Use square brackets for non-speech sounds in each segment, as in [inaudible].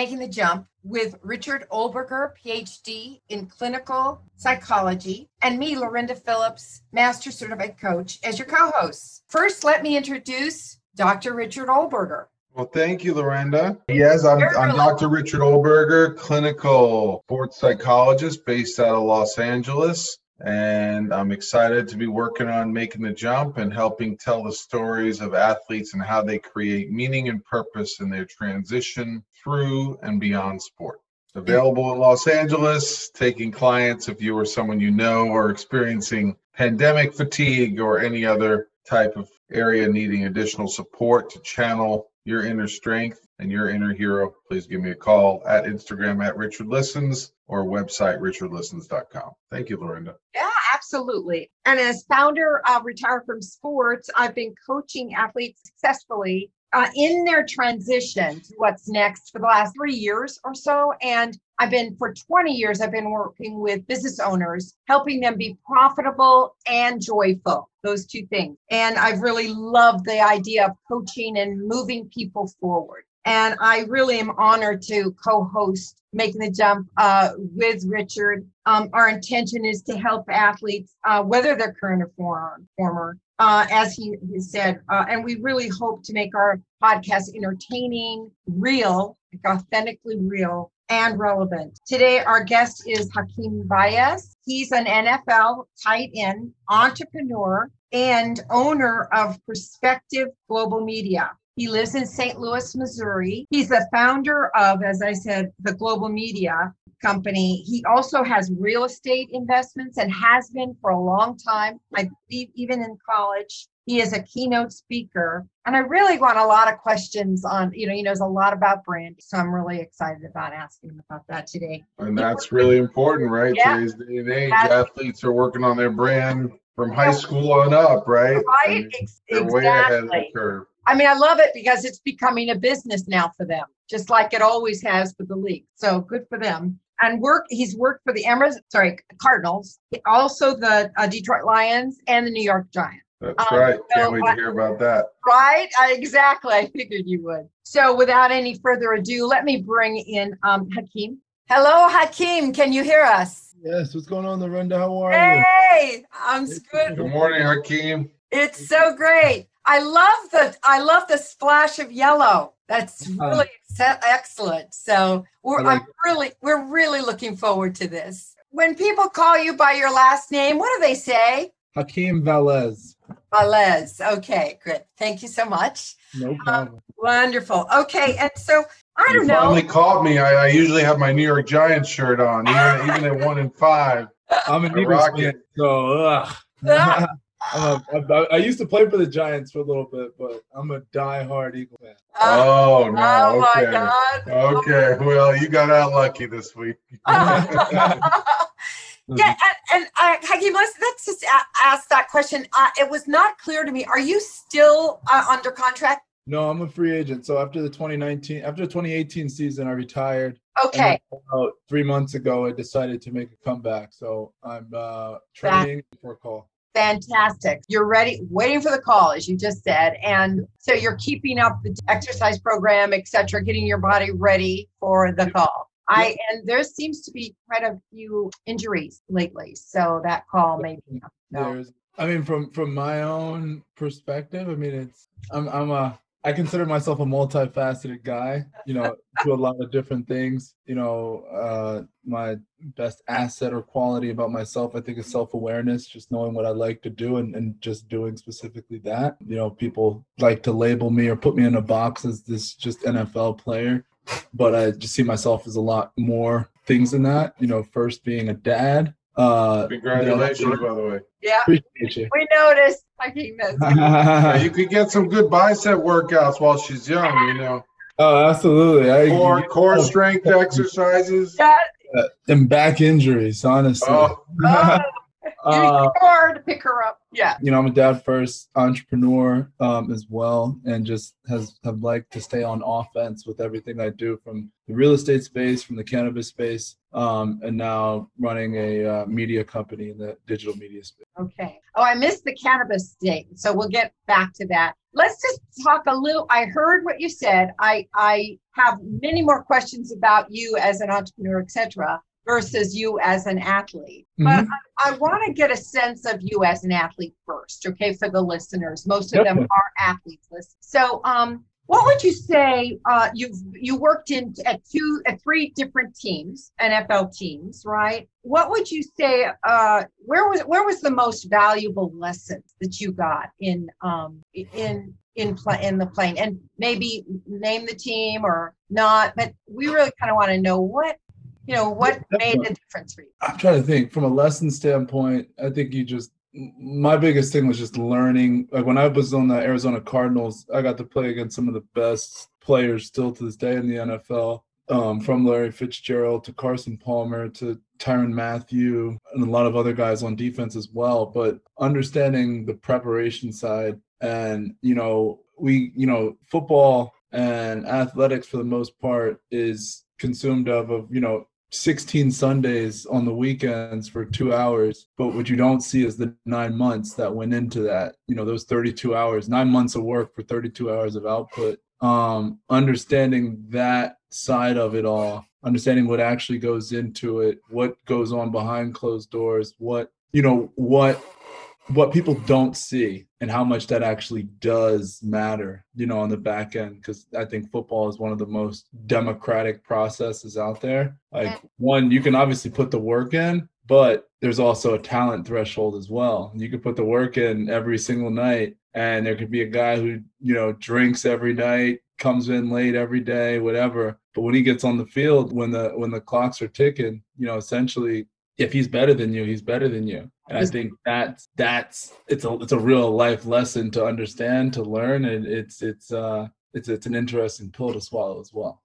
Making the Jump with Richard Olberger, PhD in clinical psychology, and me, Lorinda Phillips, Master Certified Coach, as your co hosts. First, let me introduce Dr. Richard Olberger. Well, thank you, Lorinda. Yes, I'm, I'm Dr. Richard Olberger, clinical sports psychologist based out of Los Angeles. And I'm excited to be working on making the jump and helping tell the stories of athletes and how they create meaning and purpose in their transition through and beyond sport. Available in Los Angeles, taking clients if you or someone you know are experiencing pandemic fatigue or any other type of area needing additional support to channel your inner strength and your inner hero, please give me a call at Instagram at Richard Listens or website richardlistens.com. Thank you, Lorinda. Yeah, absolutely. And as founder of Retire from Sports, I've been coaching athletes successfully uh, in their transition to what's next for the last three years or so. And I've been for 20 years, I've been working with business owners, helping them be profitable and joyful, those two things. And I've really loved the idea of coaching and moving people forward. And I really am honored to co host Making the Jump uh, with Richard. Um, our intention is to help athletes, uh, whether they're current or former, uh, as he, he said. Uh, and we really hope to make our podcast entertaining, real, authentically real, and relevant. Today, our guest is Hakeem Baez. He's an NFL tight end, entrepreneur, and owner of Perspective Global Media. He lives in St. Louis, Missouri. He's the founder of, as I said, the Global Media company. He also has real estate investments and has been for a long time. I believe even in college. He is a keynote speaker. And I really want a lot of questions on, you know, he knows a lot about brand. So I'm really excited about asking him about that today. And that's really important, right? Yeah. Today's day and age, athletes are working on their brand from high school on up, right? Right. Exactly. Way ahead of the curve. I mean, I love it because it's becoming a business now for them, just like it always has for the league. So good for them and work. He's worked for the Emirates, sorry, Cardinals, also the uh, Detroit Lions and the New York Giants. That's um, right. Can't so, wait to hear about that. Right? I, exactly. [laughs] I figured you would. So, without any further ado, let me bring in um, Hakeem. Hello, Hakeem. Can you hear us? Yes. What's going on, Lorinda? How are hey, you? Hey, I'm good. Good morning, Hakeem. It's so great. I love the I love the splash of yellow. That's uh-huh. really excellent. So we're like I'm really we're really looking forward to this. When people call you by your last name, what do they say? Hakeem Valles. Valles. Okay, great. Thank you so much. No um, problem. Um, wonderful. Okay, and so I don't you know. Finally called me. I, I, usually have my New York Giants shirt on, even even at one and five. I'm a Eagles fan, so ugh. [laughs] Uh, I, I, used to play for the Giants for a little bit, but I'm a die-hard Eagle fan. Oh, oh no! Oh okay. my God! Okay, well, you got out lucky this week. [laughs] [laughs] yeah, and, and uh, Hakeem, let's, let's just ask that question. Uh, it was not clear to me. Are you still uh, under contract? No, I'm a free agent. So after the 2019, after the 2018 season, I retired. Okay. About three months ago, I decided to make a comeback. So I'm uh, training that, for a call. Fantastic. You're ready, waiting for the call, as you just said. And so you're keeping up the exercise program, etc., getting your body ready for the call. I and there seems to be quite a few injuries lately. So that call maybe no. There's I mean from from my own perspective, I mean it's I'm I'm a I consider myself a multifaceted guy, you know, do a lot of different things. You know, uh, my best asset or quality about myself, I think, is self awareness, just knowing what I like to do and, and just doing specifically that. You know, people like to label me or put me in a box as this just NFL player, but I just see myself as a lot more things than that. You know, first being a dad, uh, Congratulations, by the way. Yeah, appreciate you. We noticed. I keep [laughs] yeah, you could get some good bicep workouts while she's young. You know. Oh, absolutely. I, core core strength exercises. Yeah. Uh, and back injuries, honestly. Oh. oh. [laughs] Uh, [laughs] Or to pick her up. Yeah. you know, I'm a dad first entrepreneur um, as well, and just has have liked to stay on offense with everything I do from the real estate space, from the cannabis space, um, and now running a uh, media company in the digital media space. Okay. Oh, I missed the cannabis state. So we'll get back to that. Let's just talk a little. I heard what you said. I I have many more questions about you as an entrepreneur, etc., versus you as an athlete. But I, I want to get a sense of you as an athlete first, okay, for the listeners. Most of them are athletes. So, um, what would you say? Uh, you've you worked in at two, at three different teams, NFL teams, right? What would you say? Uh, where was where was the most valuable lesson that you got in um in in play in the plane? And maybe name the team or not, but we really kind of want to know what you know what made the difference for you. I'm trying to think from a lesson standpoint. I think you just my biggest thing was just learning. Like when I was on the Arizona Cardinals, I got to play against some of the best players still to this day in the NFL. Um, from Larry Fitzgerald to Carson Palmer to Tyrann Mathieu and a lot of other guys on defense as well. But understanding the preparation side and you know we you know football and athletics for the most part is consumed of of you know 16 Sundays on the weekends for two hours. But what you don't see is the nine months that went into that. You know, those 32 hours, nine months of work for 32 hours of output. Um, understanding that side of it all, understanding what actually goes into it, what goes on behind closed doors, what, you know, what what people don't see and how much that actually does matter, you know, on the back end. Because I think football is one of the most democratic processes out there. Like, one, you can obviously put the work in, but there's also a talent threshold as well. You could put the work in every single night, and there could be a guy who, you know, drinks every night, comes in late every day, whatever. But when he gets on the field, when the when the clocks are ticking, you know, essentially if he's better than you, he's better than you. And I think that's that's it's a it's a real life lesson to understand, to learn, and it's it's uh it's it's an interesting pill to swallow as well.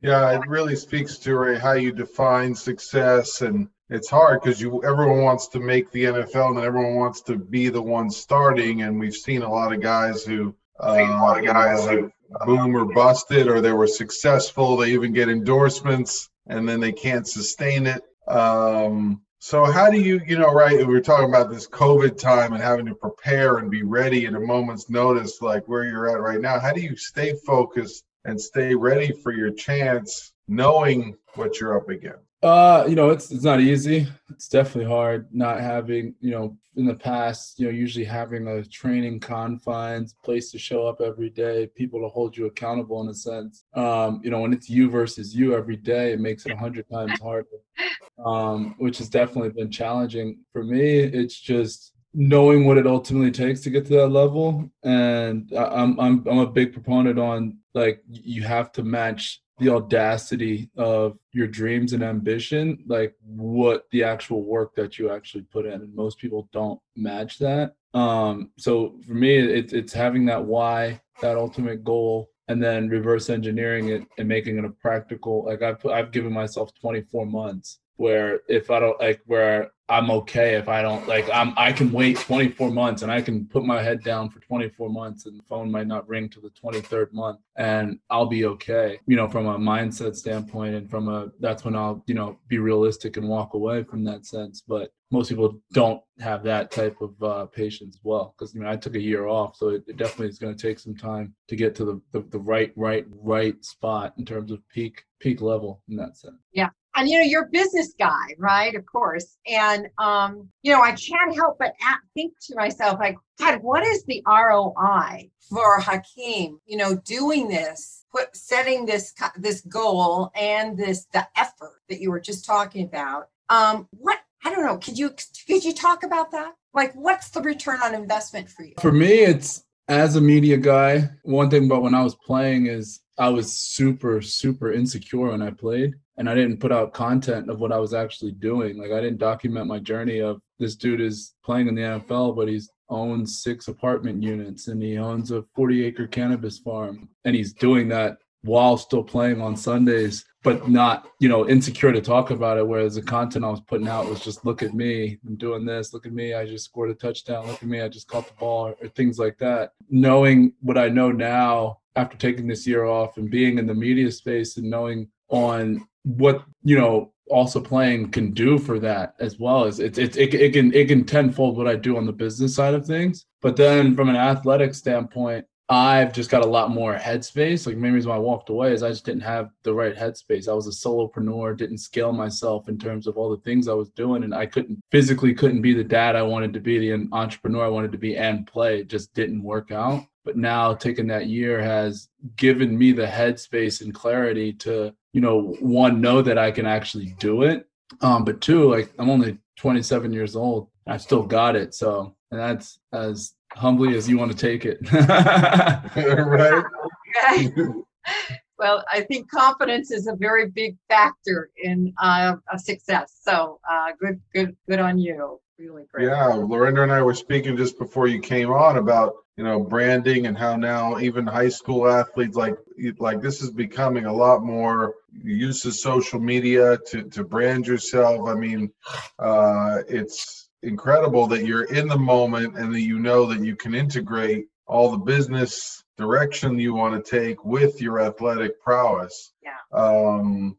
Yeah, it really speaks to Ray how you define success, and it's hard because you everyone wants to make the NFL and everyone wants to be the one starting, and we've seen a lot of guys who uh, a lot of guys who boom or busted, or they were successful, they even get endorsements, and then they can't sustain it. Um, so how do you, you know, right? We were talking about this COVID time and having to prepare and be ready at a moment's notice, like where you're at right now. How do you stay focused and stay ready for your chance, knowing what you're up against? Uh, you know, it's it's not easy. It's definitely hard not having, you know, in the past, you know, usually having a training confines, place to show up every day, people to hold you accountable in a sense. Um, you know, when it's you versus you every day, it makes it a hundred times harder. Um, which has definitely been challenging for me. It's just knowing what it ultimately takes to get to that level, and I'm I'm I'm a big proponent on like you have to match the audacity of your dreams and ambition like what the actual work that you actually put in and most people don't match that. Um so for me it's it's having that why that ultimate goal and then reverse engineering it and making it a practical like i've i've given myself 24 months where if i don't like where i'm okay if i don't like i'm i can wait 24 months and i can put my head down for 24 months and the phone might not ring to the 23rd month and i'll be okay. You know from a mindset standpoint and from a that's when i'll you know be realistic and walk away from that sense. But most people don't have that type of uh, patience as well. Because you know i took a year off so it, it definitely is going to take some time to get to the, the the right right right spot in terms of peak peak level in that sense and you know you're a business guy right? Of course. And um you know i can't help but a think to myself like god what is the roi for hakeem you know doing this put setting this this goal and this the effort that you were just talking about? Um what i don't know could you could you talk about that? Like what's the return on investment for you? For me, it's as a media guy, one thing about when I was playing is I was super, super insecure when I played and I didn't put out content of what I was actually doing. Like I didn't document my journey of this dude is playing in the NFL, but he's owns six apartment units and he owns a 40 acre cannabis farm and he's doing that while still playing on Sundays, but not, you know, insecure to talk about it. Whereas the content I was putting out was just look at me, I'm doing this, look at me, I just scored a touchdown, look at me, I just caught the ball, or, or things like that. Knowing what I know now after taking this year off and being in the media space and knowing on what, you know, also playing can do for that as well as it's it, it, it can it can tenfold what I do on the business side of things. But then from an athletic standpoint, I've just got a lot more headspace. Like main reason why I walked away is I just didn't have the right headspace. I was a solopreneur, didn't scale myself in terms of all the things I was doing, and I couldn't physically couldn't be the dad I wanted to be, the entrepreneur I wanted to be, and play. It just didn't work out. But now taking that year has given me the headspace and clarity to, you know, one know that I can actually do it. Um, but two, like I'm only 27 years old. I still got it. So and that's as humbly as you want to take it. [laughs] right. Okay. [laughs] Well, I think confidence is a very big factor in uh, a success. So uh, good, good, good on you. Really great. Yeah, Lorinda and I were speaking just before you came on about you know branding and how now even high school athletes like like this is becoming a lot more use of social media to to brand yourself. I mean, uh, it's incredible that you're in the moment and that you know that you can integrate all the business direction you want to take with your athletic prowess. Yeah. Um,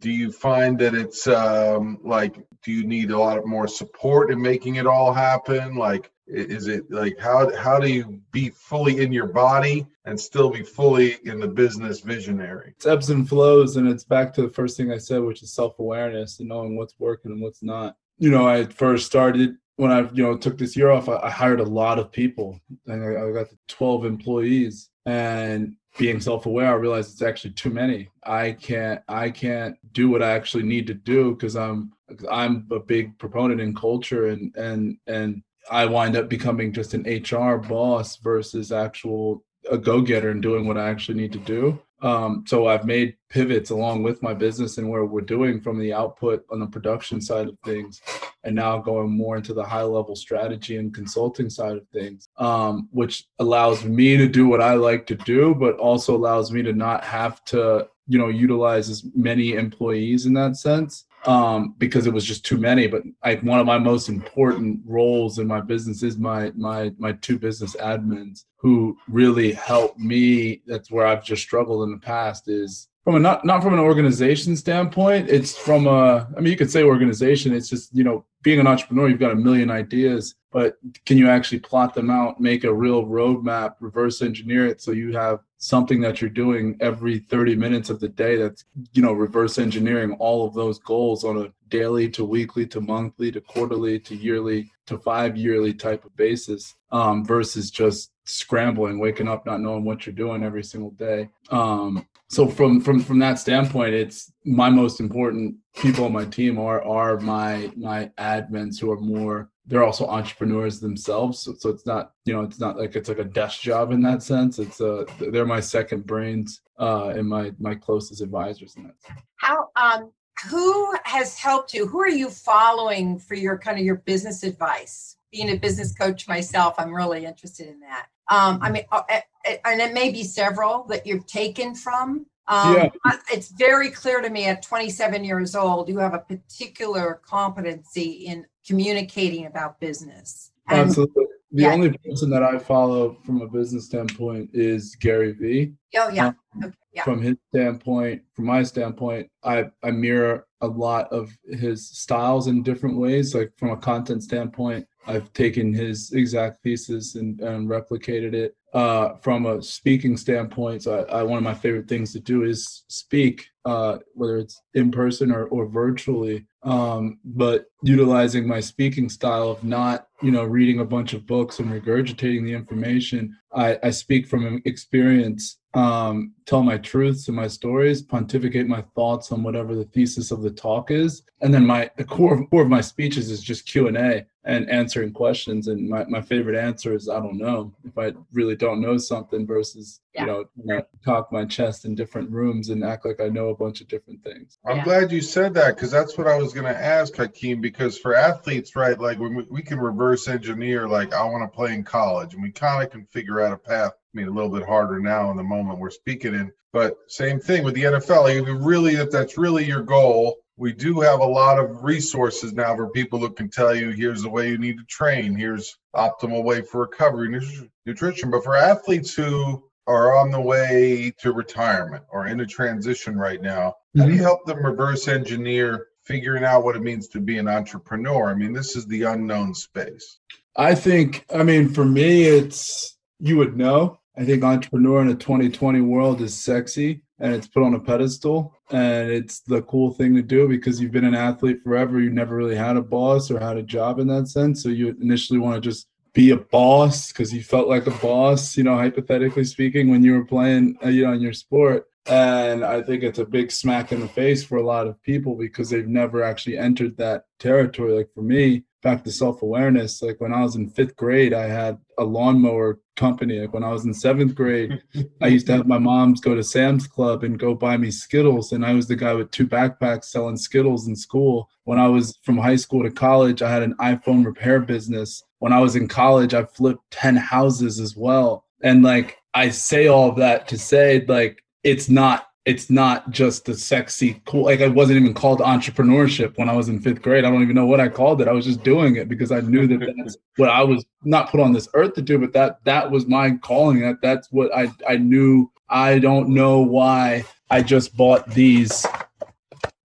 do you find that it's um, like, do you need a lot more support in making it all happen? Like, is it like how how do you be fully in your body and still be fully in the business visionary? It's ebbs and flows, and it's back to the first thing I said, which is self awareness and knowing what's working and what's not you know, I first started when I, you know, took this year off, I, I hired a lot of people and I, I got 12 employees and being self-aware, I realized it's actually too many. I can't, I can't do what I actually need to do because I'm, I'm a big proponent in culture and, and, and I wind up becoming just an HR boss versus actual a go-getter and doing what I actually need to do. Um, so I've made pivots along with my business and where we're doing from the output on the production side of things, and now going more into the high level strategy and consulting side of things, um, which allows me to do what I like to do, but also allows me to not have to, you know, utilize as many employees in that sense um, because it was just too many. But I, one of my most important roles in my business is my my my two business admins who really help me. That's where I've just struggled in the past. Is from a not not from an organization standpoint. It's from a. I mean, you could say organization. It's just you know being an entrepreneur, you've got a million ideas, but can you actually plot them out, make a real roadmap, reverse engineer it so you have something that you're doing every 30 minutes of the day that's, you know, reverse engineering all of those goals on a daily to weekly to monthly to quarterly to yearly to five yearly type of basis um, versus just scrambling, waking up, not knowing what you're doing every single day. Um, so from from from that standpoint, it's my most important people on my team are are my my admins who are more they're also entrepreneurs themselves so, so it's not you know it's not like it's like a desk job in that sense it's uh they're my second brains uh and my my closest advisors in that sense. How um who has helped you? Who are you following for your kind of your business advice? Being a business coach myself, I'm really interested in that. Um, I mean, uh, uh, uh, and it may be several that you've taken from. Um, Yeah. It's very clear to me at 27 years old, you have a particular competency in communicating about business. And Absolutely. The yeah. only person that I follow from a business standpoint is Gary Vee. oh yeah, okay, yeah, From his standpoint, from my standpoint, I, I mirror a lot of his styles in different ways. Like from a content standpoint, I've taken his exact thesis and, and replicated it. Uh, from a speaking standpoint, so I, I, one of my favorite things to do is speak, uh, whether it's in person or, or virtually. Um, but utilizing my speaking style of not, you know, reading a bunch of books and regurgitating the information, I, I speak from experience um, tell my truths and my stories, pontificate my thoughts on whatever the thesis of the talk is, and then my the core core of my speeches is just Q and A and answering questions. And my, my favorite answer is I don't know if I really don't know something versus Yeah. you know you know, talk my chest in different rooms and act like I know a bunch of different things. I'm Yeah. glad you said that because that's what I was going to ask Hakeem. Because for athletes, right, like when we, we can reverse engineer, like I want to play in college, and we kind of can figure out a path I mean, a little bit harder now in the moment we're speaking in. But same thing with the NFL. If you really, if that's really your goal, we do have a lot of resources now for people who can tell you here's the way you need to train, here's optimal way for recovery, nutrition. But for athletes who are on the way to retirement or in a transition right now, how do you mm-hmm. help them reverse engineer figuring out what it means to be an entrepreneur? I mean, this is the unknown space. I think, I mean, for me, it's you would know. I think entrepreneur in a 2020 world is sexy and it's put on a pedestal and it's the cool thing to do because you've been an athlete forever. You never really had a boss or had a job in that sense. So you initially want to just be a boss because you felt like a boss, you know, hypothetically speaking, when you were playing, uh, you know, in your sport. And I think it's a big smack in the face for a lot of people because they've never actually entered that territory. Like for me, back to self awareness. Like when I was in fifth grade, I had a lawnmower company. Like when I was in seventh grade, I used to have my moms go to Sam's Club and go buy me Skittles. And I was the guy with two backpacks selling Skittles in school. When I was from high school to college, I had an iPhone repair business. When I was in college, I flipped 10 houses as well. And like I say all of that to say, like, it's not it's not just the sexy cool like i wasn't even called entrepreneurship when i was in fifth grade. I don't even know what i called it. I was just doing it because i knew that [laughs] that's what i was not put on this earth to do but that that was my calling. That that's what i i knew. I don't know why i just bought these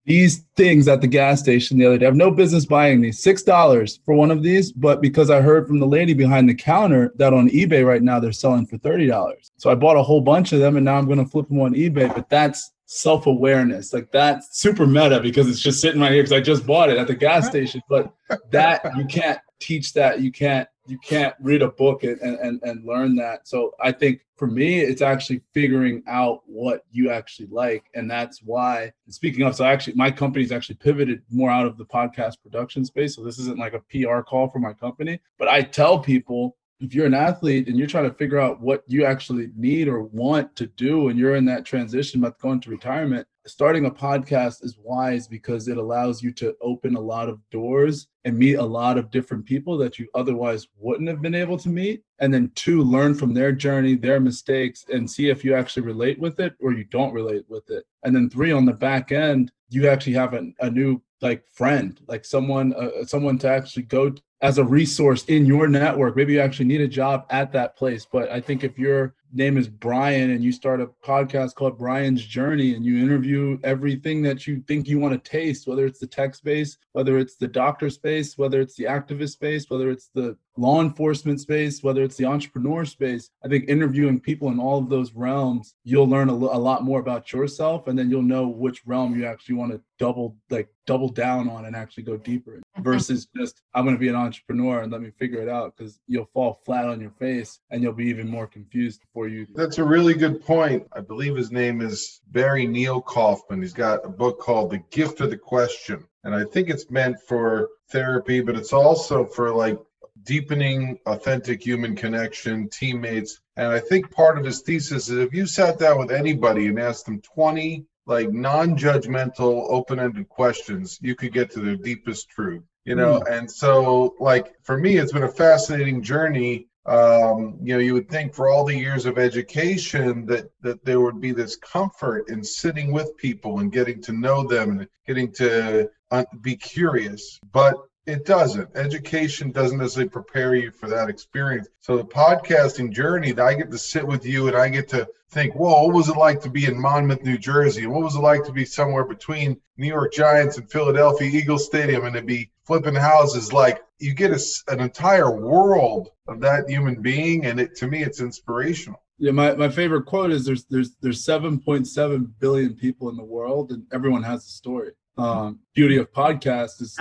these things at the gas station the other day. I have no business buying these. Six dollars for one of these, but because I heard from the lady behind the counter that on eBay right now they're selling for thirty dollars. So I bought a whole bunch of them and now I'm gonna flip them on eBay. But that's self-awareness. Like that's super meta because it's just sitting right here because I just bought it at the gas station. But that you can't teach that. You can't you can't read a book and, and, and learn that. So I think for me, it's actually figuring out what you actually like. And that's why, speaking of, so actually, my company's actually pivoted more out of the podcast production space. So this isn't like a PR call for my company, but I tell people if you're an athlete and you're trying to figure out what you actually need or want to do and you're in that transition about going to retirement starting a podcast is wise because it allows you to open a lot of doors and meet a lot of different people that you otherwise wouldn't have been able to meet. And then two learn from their journey their mistakes and see if you actually relate with it or you don't relate with it. And then three on the back end you actually have a, a new like friend like someone uh, someone to actually go as a resource in your network. Maybe you actually need a job at that place. But I think if your name is Brian and you start a podcast called Brian's Journey and you interview everything that you think you want to taste, whether it's the tech space, whether it's the doctor space, whether it's the activist space, whether it's the law enforcement space, whether it's the entrepreneur space, I think interviewing people in all of those realms, you'll learn a, l- a lot more about yourself and then you'll know which realm you actually want to double like double down on and actually go deeper in [laughs] versus just I'm going to be an entrepreneur and let me figure it out because you'll fall flat on your face and you'll be even more confused before you. That's a really good point. I believe his name is Barry Neil Kaufman. He's got a book called The Gift of the Question. And I think it's meant for therapy, but it's also for like deepening authentic human connection, teammates. And I think part of his thesis is if you sat down with anybody and asked them 20 like non-judgmental, open-ended questions, you could get to the deepest truth. You know, mm. and so like for me, it's been a fascinating journey. Um, you know, you would think for all the years of education that that there would be this comfort in sitting with people and getting to know them and getting to uh, be curious, but it doesn't. Education doesn't necessarily prepare you for that experience. So the podcasting journey, that I get to sit with you and I get to think, whoa, what was it like to be in Monmouth, New Jersey? What was it like to be somewhere between New York Giants and Philadelphia Eagles Stadium and to be flipping houses? Like you get a, an entire world of that human being. And it, to me, it's inspirational. Yeah, my, my favorite quote is there's there's there's 7.7 billion people in the world and everyone has a story um, beauty of podcasts is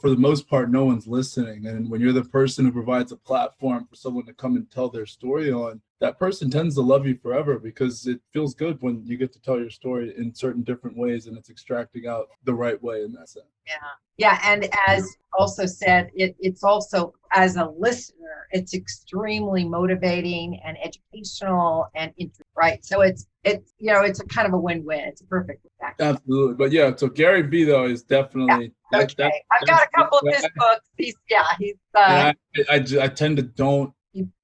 for the most part no one's listening. And when you're the person who provides a platform for someone to come and tell their story on that person tends to love you forever because it feels good when you get to tell your story in certain different ways and it's extracting out the right way in that sense. Yeah. Yeah and as also said it, it's also as a listener it's extremely motivating and educational and interesting, right? So it's it's you know it's a kind of a win-win. It's a perfect absolutely. But yeah so gary vee though is definitely yeah. okay. that, i've got a couple of his books he's yeah he's uh, I, I, I, I tend to don't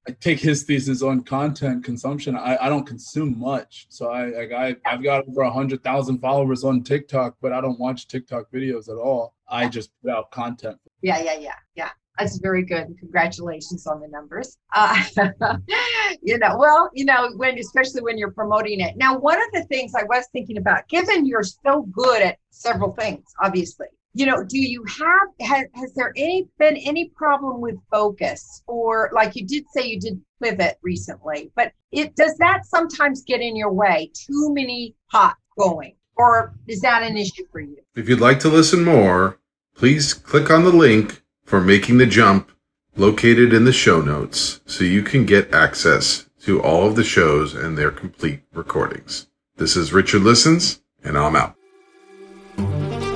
I take his thesis on content consumption. I, I don't consume much. So I like I I've got over a hundred thousand followers on TikTok, but I don't watch TikTok videos at all. I just put out content. Yeah, yeah, yeah, yeah. That's very good. Congratulations on the numbers. Uh, [laughs] you know, well, you know, when especially when you're promoting it. Now, one of the things I was thinking about, given you're so good at several things, obviously, you know, do you have has, has there any been any problem with focus or like you did say you did pivot recently, but it does that sometimes get in your way? Too many hot going, or is that an issue for you? If you'd like to listen more, please click on the link for making the jump located in the show notes so you can get access to all of the shows and their complete recordings. This is Richard Listens, and I'm out.